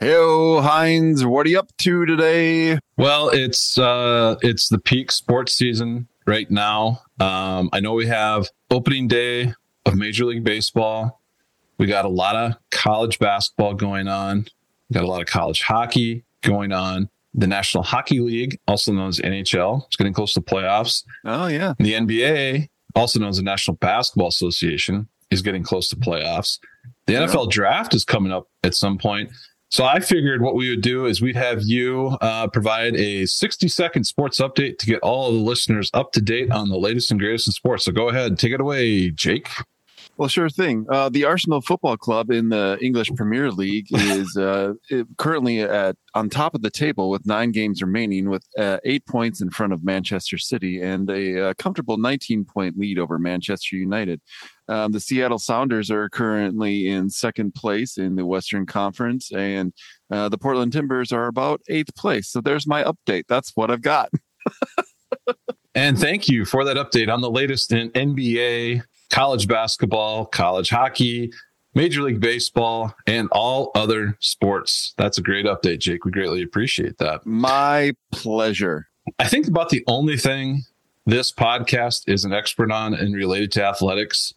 Hey, Hinds, what are you up to today? Well, it's uh, it's the peak sports season right now. Um, I know we have opening day of Major League Baseball. We got a lot of college basketball going on. We got a lot of college hockey going on. The National Hockey League, also known as NHL, is getting close to playoffs. Oh yeah. The NBA, also known as the National Basketball Association, is getting close to playoffs. The NFL draft is coming up at some point. So I figured what we would do is we'd have you uh, provide a 60 second sports update to get all of the listeners up to date on the latest and greatest in sports. So go ahead, take it away, Jake. Well, sure thing. Uh, the Arsenal Football Club in the English Premier League is uh, currently at on top of the table with nine games remaining, with uh, eight points in front of Manchester City and a, uh, comfortable 19 point lead over Manchester United. Um, the Seattle Sounders are currently in second place in the Western Conference, and uh, the Portland Timbers are about eighth place. So there's my update. That's what I've got. and thank you for that update on the latest in NBA college basketball, college hockey, Major League Baseball, and all other sports. That's a great update, Jake. We greatly appreciate that. My pleasure. I think about the only thing this podcast is an expert on and related to athletics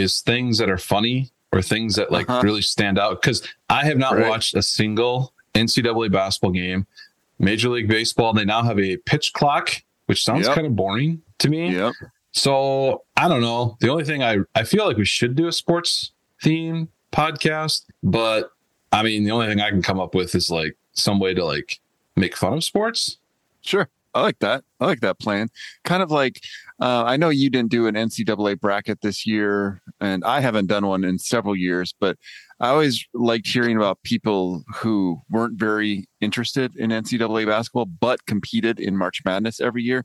is things that are funny or things that like uh-huh. really stand out. Cause I have not right. watched a single NCAA basketball game, Major League Baseball. They now have a pitch clock, which sounds yep. kind of boring to me. Yep. So I don't know. The only thing I, I feel like we should do a sports theme podcast, but I mean, the only thing I can come up with is like some way to like make fun of sports. Sure. I like that. I like that plan. Kind of like, uh, I know you didn't do an NCAA bracket this year, and I haven't done one in several years, but I always liked hearing about people who weren't very interested in NCAA basketball, but competed in March Madness every year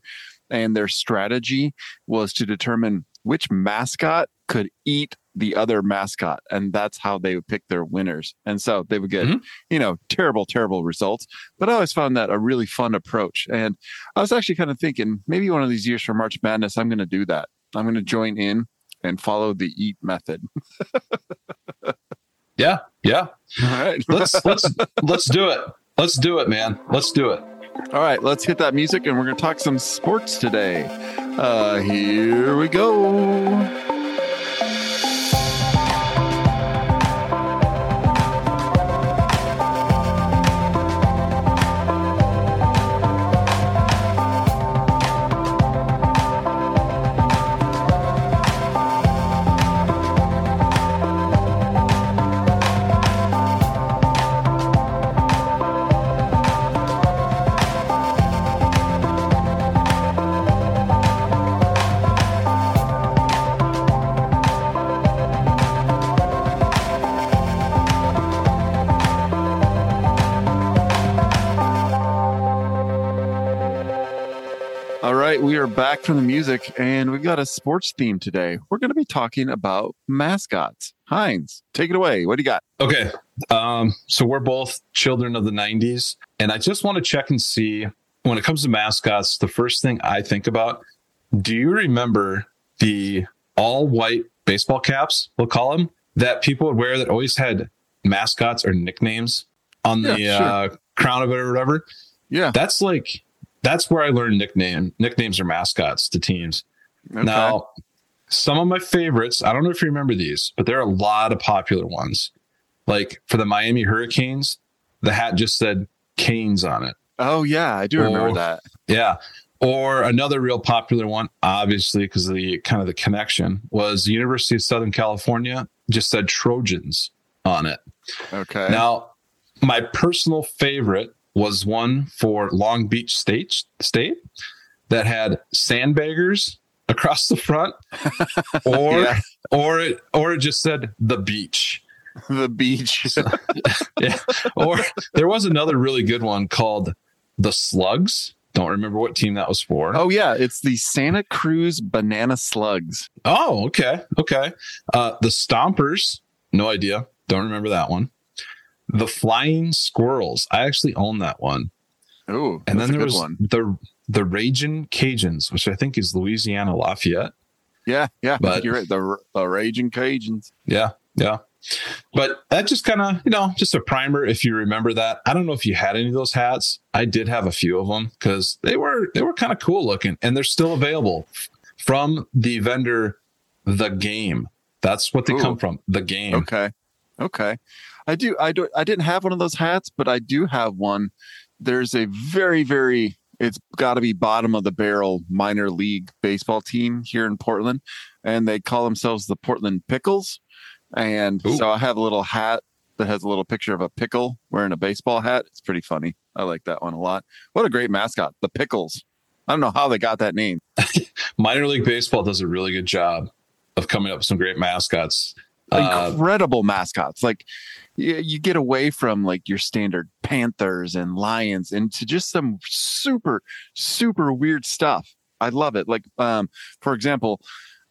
and their strategy was to determine which mascot could eat the other mascot? And that's how they would pick their winners. And so they would get mm-hmm. you know terrible terrible results. But i always found that a really fun approach. And i was actually kind of thinking maybe one of these years for march madness i'm going to do that. I'm going to join in and follow the eat method. Yeah yeah. All right. Let's let's let's do it. Let's do it man. Let's do it. All right, let's hit that music and we're going to talk some sports today. Uh, here we go. Back from the music, and we've got a sports theme today. We're going to be talking about mascots. Hinds, take it away. What do you got? Okay. Um, so we're both children of the 90s, and I just want to check and see when it comes to mascots, the first thing I think about do you remember the all white baseball caps, we'll call them, that people would wear that always had mascots or nicknames on the yeah, sure. uh, crown of it or whatever? Yeah. That's like that's where I learned nickname nicknames or mascots to teams. Okay. Now, some of my favorites, I don't know if you remember these, but there are a lot of popular ones. Like for the Miami Hurricanes, the hat just said Canes on it. Oh yeah, I do or, remember that. Yeah. Or another real popular one, obviously, because of the kind of the connection, was the University of Southern California just said Trojans on it. Okay. Now, my personal favorite was one for Long Beach State State that had sandbaggers across the front, or yeah. or it or it just said the beach. The beach. yeah. Or there was another really good one called the Slugs. Don't remember what team that was for. Oh yeah, it's the Santa Cruz Banana Slugs. Oh, okay, okay. Uh, the Stompers. No idea. Don't remember that one. The Flying Squirrels. I actually own that one. Oh, and then there was one. the the Raging Cajuns, which I think is Louisiana Lafayette. Yeah, yeah, but you're right. The the Raging Cajuns. Yeah, yeah. But that just kind of, you know, just a primer if you remember that. I don't know if you had any of those hats. I did have a few of them because they were they were kind of cool looking and they're still available from the vendor the game. That's what they Ooh. come from. The game. Okay. Okay. I do I do I didn't have one of those hats, but I do have one. There's a very, very it's gotta be bottom of the barrel minor league baseball team here in Portland. And they call themselves the Portland Pickles. And Ooh. so I have a little hat that has a little picture of a pickle wearing a baseball hat. It's pretty funny. I like that one a lot. What a great mascot, the Pickles. I don't know how they got that name. Minor League Baseball does a really good job of coming up with some great mascots. Uh, incredible mascots. Like you, you get away from like your standard Panthers and Lions into just some super, super weird stuff. I love it. Like, um, for example,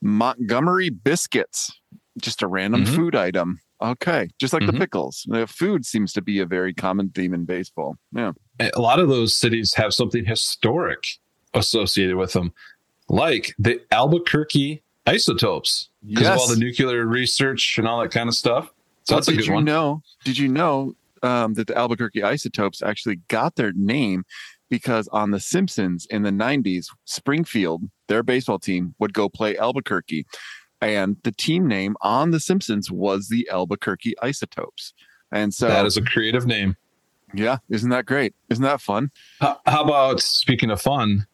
Montgomery biscuits, just a random Mhm. food item. Okay, just like Mhm. the pickles. The food seems to be a very common theme in baseball. Yeah. a lot of those cities have something historic associated with them, like the Albuquerque isotopes because of all the nuclear research and all that kind of stuff. So Well, that's a did good you one. know? Did you know um, that the Albuquerque Isotopes actually got their name because on The Simpsons in the '90s, Springfield, their baseball team, would go play Albuquerque, and the team name on The Simpsons was the Albuquerque Isotopes. And so, that is a creative name. yeah, isn't that great? Isn't that fun? How, how about speaking of fun,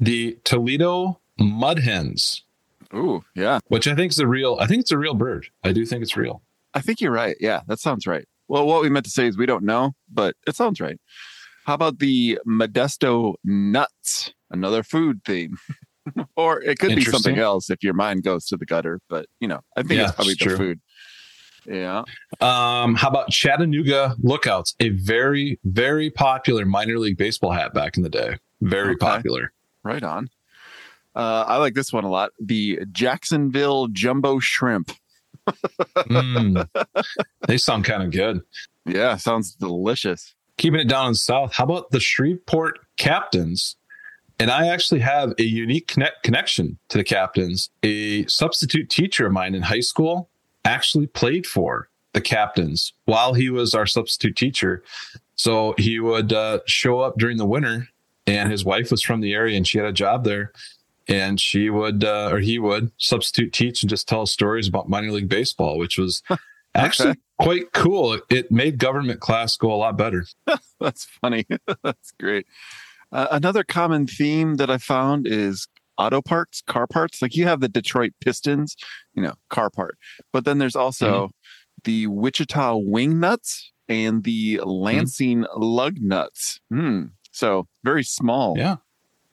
the Toledo Mud Hens, Ooh, yeah, which I think is a real. I think it's a real bird. I do think it's real. I think you're right. Yeah, that sounds right. Well, what we meant to say is we don't know, but it sounds right. How about the Modesto nuts? Another food theme. or it could be something else if your mind goes to the gutter, but you know, I think Yeah, it's probably it's the true. food. Yeah. Um, how about Chattanooga Lookouts? A very, very popular minor league baseball hat back in the day. Very Okay. popular. Right on. Uh, I like this one a lot. The Jacksonville Jumbo Shrimp. Mm. they sound kind of good. Yeah, sounds delicious. Keeping it down in the south, how about the Shreveport Captains? And I actually have a unique connect- connection to the Captains. A substitute teacher of mine in high school actually played for the Captains while he was our substitute teacher. So he would uh, show up during the winter, and his wife was from the area and she had a job there. And she would, uh, or he would substitute teach and just tell stories about minor league baseball, which was actually Okay. quite cool. It made government class go a lot better. That's funny. That's great. Uh, another common theme that I found is auto parts, car parts. Like you have the Detroit Pistons, you know, car part, but then there's also Mm-hmm. the Wichita Wing Nuts and the Lansing Lug Nuts. Hmm. So very small Yeah.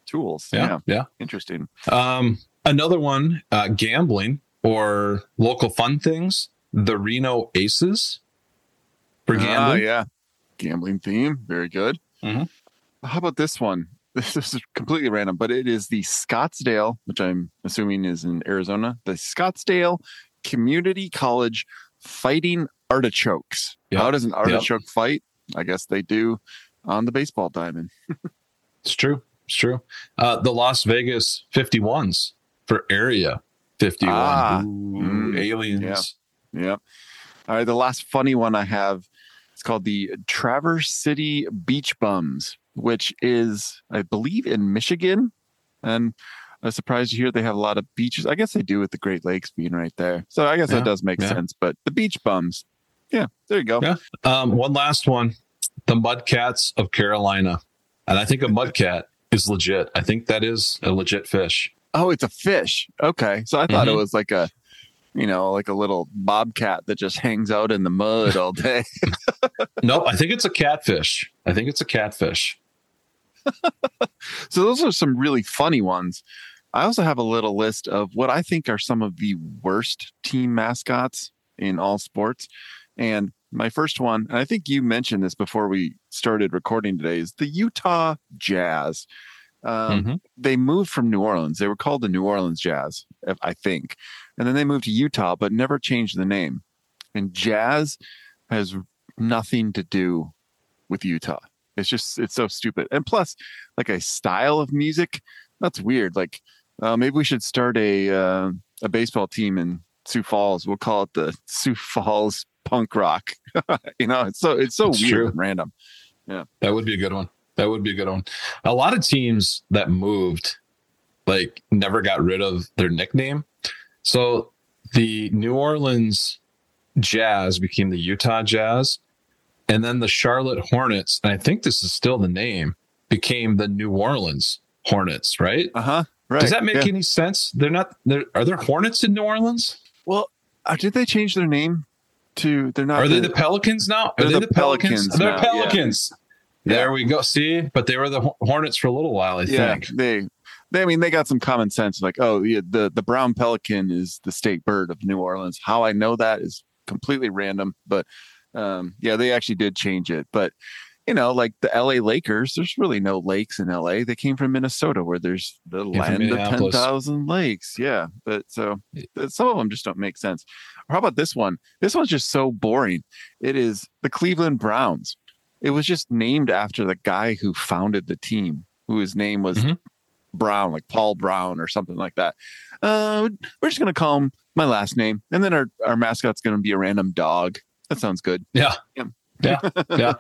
Tools. Yeah. Yeah. Yeah. Interesting. Um, another one, uh, gambling or local fun things. The Reno Aces for Ah, gambling. yeah. Gambling theme. Very good. Mhm. How about this one? This is completely random, but it is the Scottsdale, which I'm assuming is in Arizona, the Scottsdale Community College Fighting Artichokes. Yep. How does an artichoke fight? I guess they do on the baseball diamond. It's true. It's true. Uh, the Las Vegas 51s for Area 51. Ah. Ooh, Mm. aliens. Yeah. All right. The last funny one I have it's called the Traverse City Beach Bums, which is, I believe, in Michigan. And I was surprised to hear they have a lot of beaches. I guess they do with the Great Lakes being right there. So I guess Yeah, that does make yeah. sense. But the beach bums. Yeah, there you go. Yeah. Um, one last one the Mudcats of Carolina. And I think a mudcat is legit. I think that is a legit fish. Oh, it's a fish. Okay. So I thought it Mhm. was like a you know, like a little bobcat that just hangs out in the mud all day. Nope. I think it's a catfish. I think it's a catfish. So those are some really funny ones. I also have a little list of what I think are some of the worst team mascots in all sports. And my first one, and I think you mentioned this before we started recording today, is the Utah Jazz. Um, Mhm. They moved from New Orleans. They were called the New Orleans Jazz, I think. And then they moved to Utah, but never changed the name. And Jazz has nothing to do with Utah. It's just, it's so stupid. And plus, like a style of music, that's weird. Like, uh, maybe we should start a uh, a baseball team in Sioux Falls. We'll call it the Sioux Falls punk rock. you know, it's so it's so That's weird true. and random. Yeah. That would be a good one. That would be a good one. A lot of teams that moved, like, never got rid of their nickname. So the New Orleans Jazz became the Utah Jazz, and then the Charlotte Hornets, and I think this is still the name, became the New Orleans Hornets. Right? Uh huh. Right. Does that make yeah. any sense? They're not. There are there Hornets in New Orleans? well? Uh, did they change their name to? They're not. Are they the Pelicans now? Are They're they the the Pelicans? Pelicans They're now. Pelicans. Yeah. There we go. See, but they were the Hornets for a little while, I yeah, think. they. They, I mean, they got some common sense. Like, oh, yeah, the the brown pelican is the state bird of New Orleans. How I know that is completely random, but um, yeah, they actually did change it. But you know, like the L.A. Lakers, there's really no lakes in L.A. They came from Minnesota, where there's the land of ten Minneapolis. lakes. Yeah, but so some of them just don't make sense. Or how about this one? This one's just so boring. It is the Cleveland Browns. It was just named after the guy who founded the team, whose name was Mhm. Brown, like Paul Brown or something like that. Uh, we're just gonna call him my last name, and then our our mascot's gonna be a random dog. That sounds good. Yeah. Yeah. Yeah. Yeah.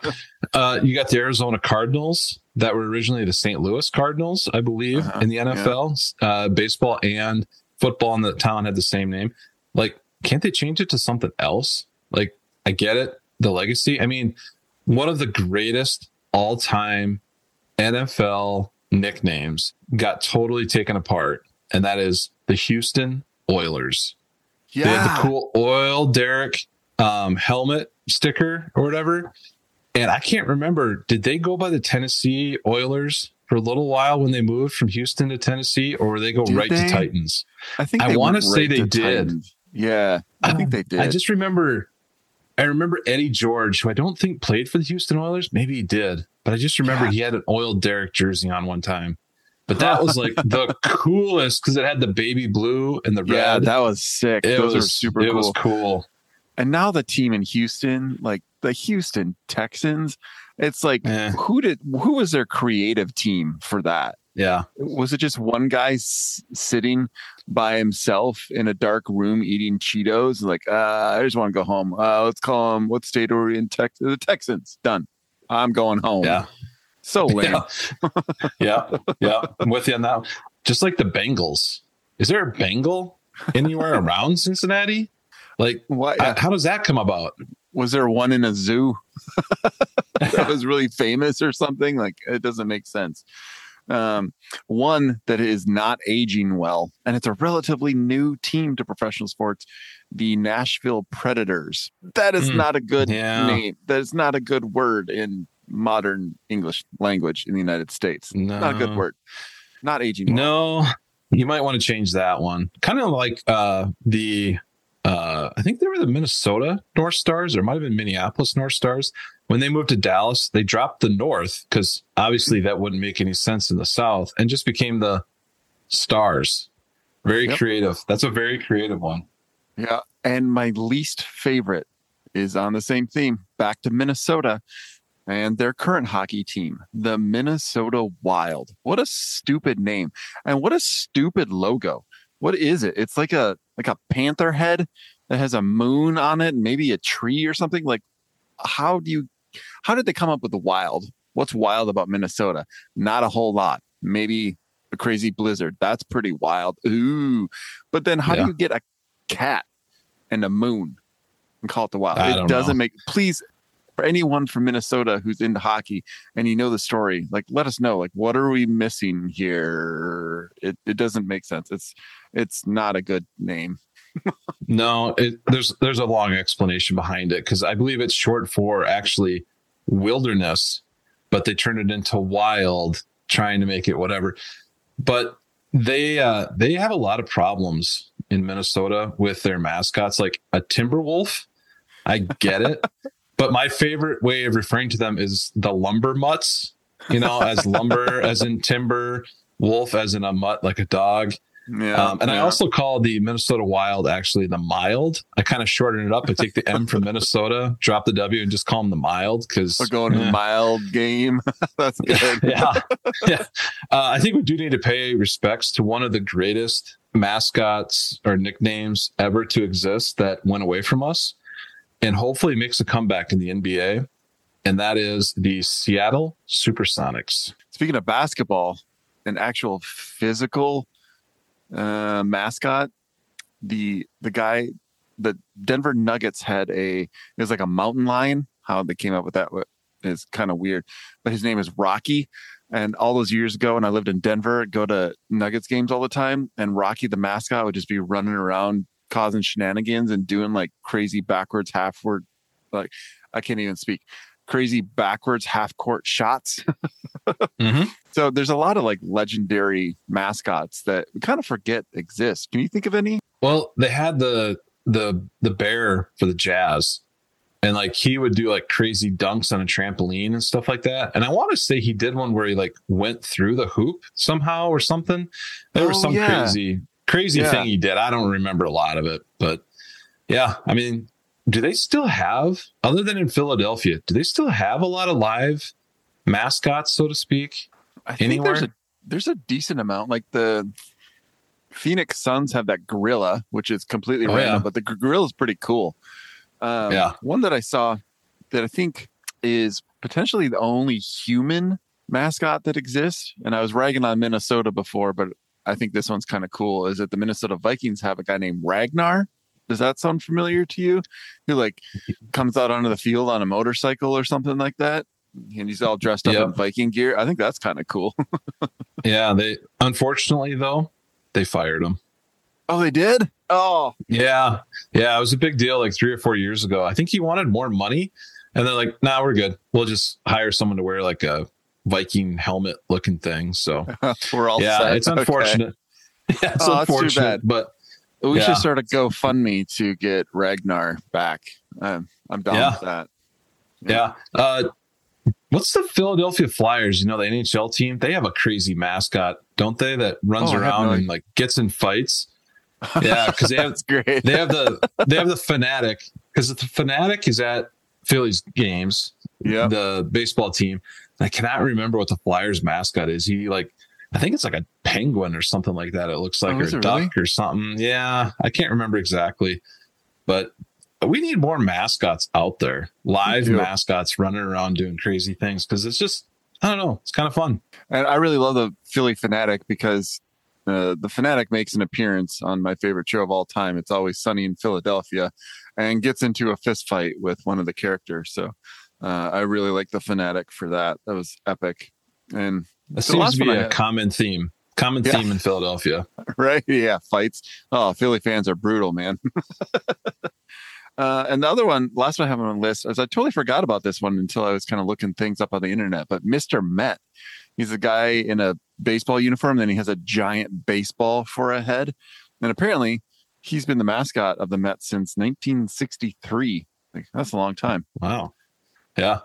Uh, you got the Arizona Cardinals that were originally the St. Louis Cardinals, I believe, Uh-huh. in the NFL. Uh, baseball and football in the town had the same name. Like, can't they change it to something else? Like, I get it, the legacy. I mean, one of the greatest all time NFL nicknames got totally taken apart, and that is the Houston Oilers. Yeah, They had the cool oil derrick um, helmet sticker or whatever. And I can't remember, did they go by the Tennessee Oilers for a little while when they moved from Houston to Tennessee, or were they go Did right they? to Titans? I think I they wanna say they to did. Titans. Yeah, I think they did. I just remember, I remember Eddie George, who I don't think played for the Houston Oilers. Maybe he did, but I just remember Yeah. he had an oil derrick jersey on one time. But that was like the coolest because it had the baby blue and the yeah, red. that was sick. it Those was are super It cool. was cool. And now the team in Houston, like the Houston Texans, it's like Eh. who did who was their creative team for that? Yeah. Was it just one guy s- sitting by himself in a dark room eating Cheetos? Like, uh, I just want to go home. Uh, let's call them. What state are we in? Texas. the Texans. Done. I'm going home. Yeah. So lame. Yeah. yeah. Yeah. I'm with you on that. Just like the Bengals. Is there a Bengal anywhere around Cincinnati? Like, Why? uh, how does that come about? was there one in a zoo that was really famous or something? Like it doesn't make sense. Um, one that is not aging well, and it's a relatively new team to professional sports, the Nashville Predators. That is Hmm. not a good Yeah. name. That is not a good word in modern English language in the United States. No. Not a good word. Not aging well. No, you might want to change that one. Kind of like uh, the, uh, I think they were the Minnesota North Stars, or it might have been Minneapolis North Stars. When they moved to Dallas, they dropped the North because obviously that wouldn't make any sense in the South and just became the Stars. Very Yep. creative. That's a very creative one. Yeah. And my least favorite is on the same theme. Back to Minnesota and their current hockey team, the Minnesota Wild. What a stupid name. And what a stupid logo. What is it? It's like a like a panther head that has a moon on it, and maybe a tree or something. Like how do you how did they come up with the wild? What's wild about Minnesota? Not a whole lot. Maybe a crazy blizzard. That's pretty wild. Ooh. But then how Yeah. do you get a cat and a moon and call it the wild? I it doesn't know. make please for anyone from Minnesota who's into hockey and you know the story, like let us know. Like what are we missing here? It it doesn't make sense. It's it's not a good name. No, it, there's there's a long explanation behind it because I believe it's short for actually wilderness, but they turned it into wild, trying to make it whatever. But they uh, they have a lot of problems in Minnesota with their mascots, like a timber wolf. I get it, but my favorite way of referring to them is the lumber mutts. You know, as lumber, as in timber, wolf, as in a mutt, like a dog Yeah, Um, and I also call the Minnesota Wild actually the mild. I kind of shorten it up. I take the M from Minnesota, drop the W, and just call them the mild because we're going to mild game. That's good. yeah, yeah. Uh, I think we do need to pay respects to one of the greatest mascots or nicknames ever to exist that went away from us, and hopefully makes a comeback in the NBA. And that is the Seattle Supersonics. Speaking of basketball, an actual physical uh, mascot, the the guy, the Denver Nuggets had a it was like a mountain lion. How they came up with that is kind of weird, but his name is Rocky. And all those years ago, when I lived in Denver, I'd go to Nuggets games all the time, and Rocky the mascot would just be running around causing shenanigans and doing like crazy backwards half word, like I can't even speak, crazy backwards half court shots. Mm-hmm. So there's a lot of like legendary mascots that we kind of forget exist. Can you think of any? Well, they had the the the bear for the Jazz, and like he would do like crazy dunks on a trampoline and stuff like that. And I want to say he did one where he like went through the hoop somehow or something. There was Oh, some yeah. crazy crazy Yeah. thing he did. I don't remember a lot of it, but yeah, I mean, do they still have other than in Philadelphia? Do they still have a lot of live mascots, so to speak? I think there's a there's a decent amount. Like the Phoenix Suns have that gorilla, which is completely Oh, random, yeah. but the gorilla is pretty cool. Um, Yeah. One that I saw that I think is potentially the only human mascot that exists, and I was ragging on Minnesota before, but I think this one's kind of cool. Is that the Minnesota Vikings have a guy named Ragnar? Does that sound familiar to you? Who like comes out onto the field on a motorcycle or something like that, and he's all dressed up in Viking gear. I think that's kind of cool. Yeah, they unfortunately though they fired him. Oh, they did? Oh, Yeah. Yeah. It was a big deal like three or four years ago. I think he wanted more money. And they're like, nah, we're good. We'll just hire someone to wear like a Viking helmet looking thing. So we're all yeah, set. it's Okay. unfortunate. Yeah, it's Oh, unfortunate. bad. But We Yeah. should start a GoFundMe to get Ragnar back. Um, I'm down Yeah. with that. yeah. Uh what's the Philadelphia Flyers? You know, the NHL team, they have a crazy mascot, don't they? That runs Oh, around no and like gets in fights. Yeah, because they have That's great. they have the they have the Phanatic because the Phanatic is at Phillies games, yeah. the baseball team. I cannot remember what the Flyers mascot is. He like I think it's like a penguin or something like that. It looks like Oh, or a duck really? or something. Yeah, I can't remember exactly, but we need more mascots out there. Live mascots running around doing crazy things because it's just I don't know. It's kind of fun. And I really love the Phillie Phanatic because uh, the Fanatic makes an appearance on my favorite show of all time. It's always sunny in Philadelphia and gets into a fist fight with one of the characters. So uh, I really like the Phanatic for that. That was epic. And That seems to be a common theme. Common Yeah. theme in Philadelphia. right? Yeah, fights. Oh, Philly fans are brutal, man. uh, and the other one, last one I have on the list, is I totally forgot about this one until I was kind of looking things up on the internet. But Mr. Met, he's a guy in a baseball uniform, then he has a giant baseball for a head, and apparently he's been the mascot of the Mets since 1963. Like, that's a long time. Wow. Yeah.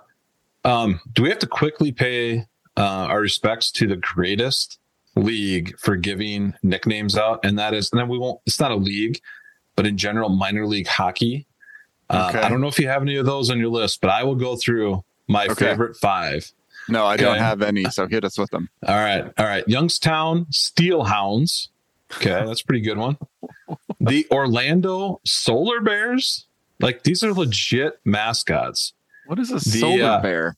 Um, do we have to quickly pay uh, our respects to the greatest league for giving nicknames out? And that is, and then we won't, it's not a league, but in general, minor league hockey. Uh, Okay. I don't know if you have any of those on your list, but I will go through my Okay. favorite five. No, I don't have any, so hit us with them. All right. All right. Youngstown Steelhounds. Okay. That's a pretty good one. The Orlando Solar Bears. Like these are legit mascots. What is a The, solar uh, bear?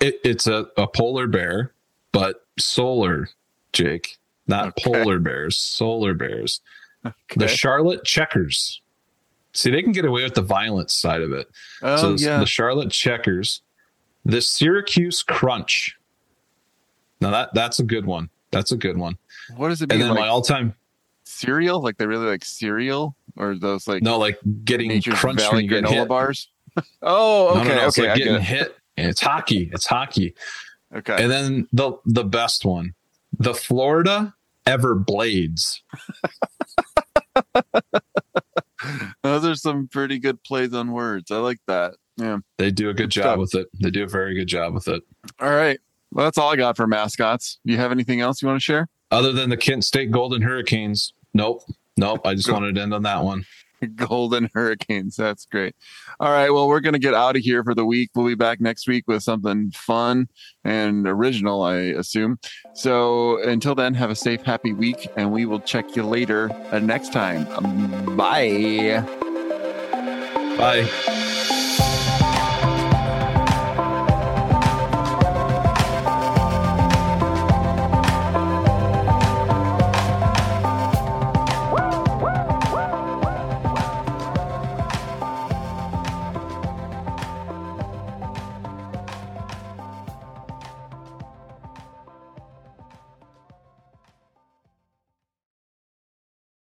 It, it's a, a polar bear, but solar, Jake, not Okay. polar bears, solar bears. The Charlotte Checkers. See, they can get away with the violence side of it. Oh, so the- yeah. the Charlotte Checkers, the Syracuse Crunch. Now that that's a good one. That's a good one. what does it And mean? then Like my all-time cereal? Like they really like cereal, or those like no, like getting Nature's crunched when Valley granola hit. bars? Oh, okay, no, no, it's okay, like getting it. hit. And it's hockey. It's hockey. Okay, And then the the best one, the Florida Everblades. those are some pretty good plays on words. I like that. Yeah. They do a good Good job with it. They do a very good job with it. All right. Well, that's all I got for mascots. You have anything else you want to share? other than the Kent State Golden Hurricanes, nope, nope. I just wanted to end on that one. Golden Hurricanes. That's great. All right. Well, we're going to get out of here for the week. We'll be back next week with something fun and original, I assume. So until then, have a safe, happy week, and we will check you later uh, next time. Bye. Bye.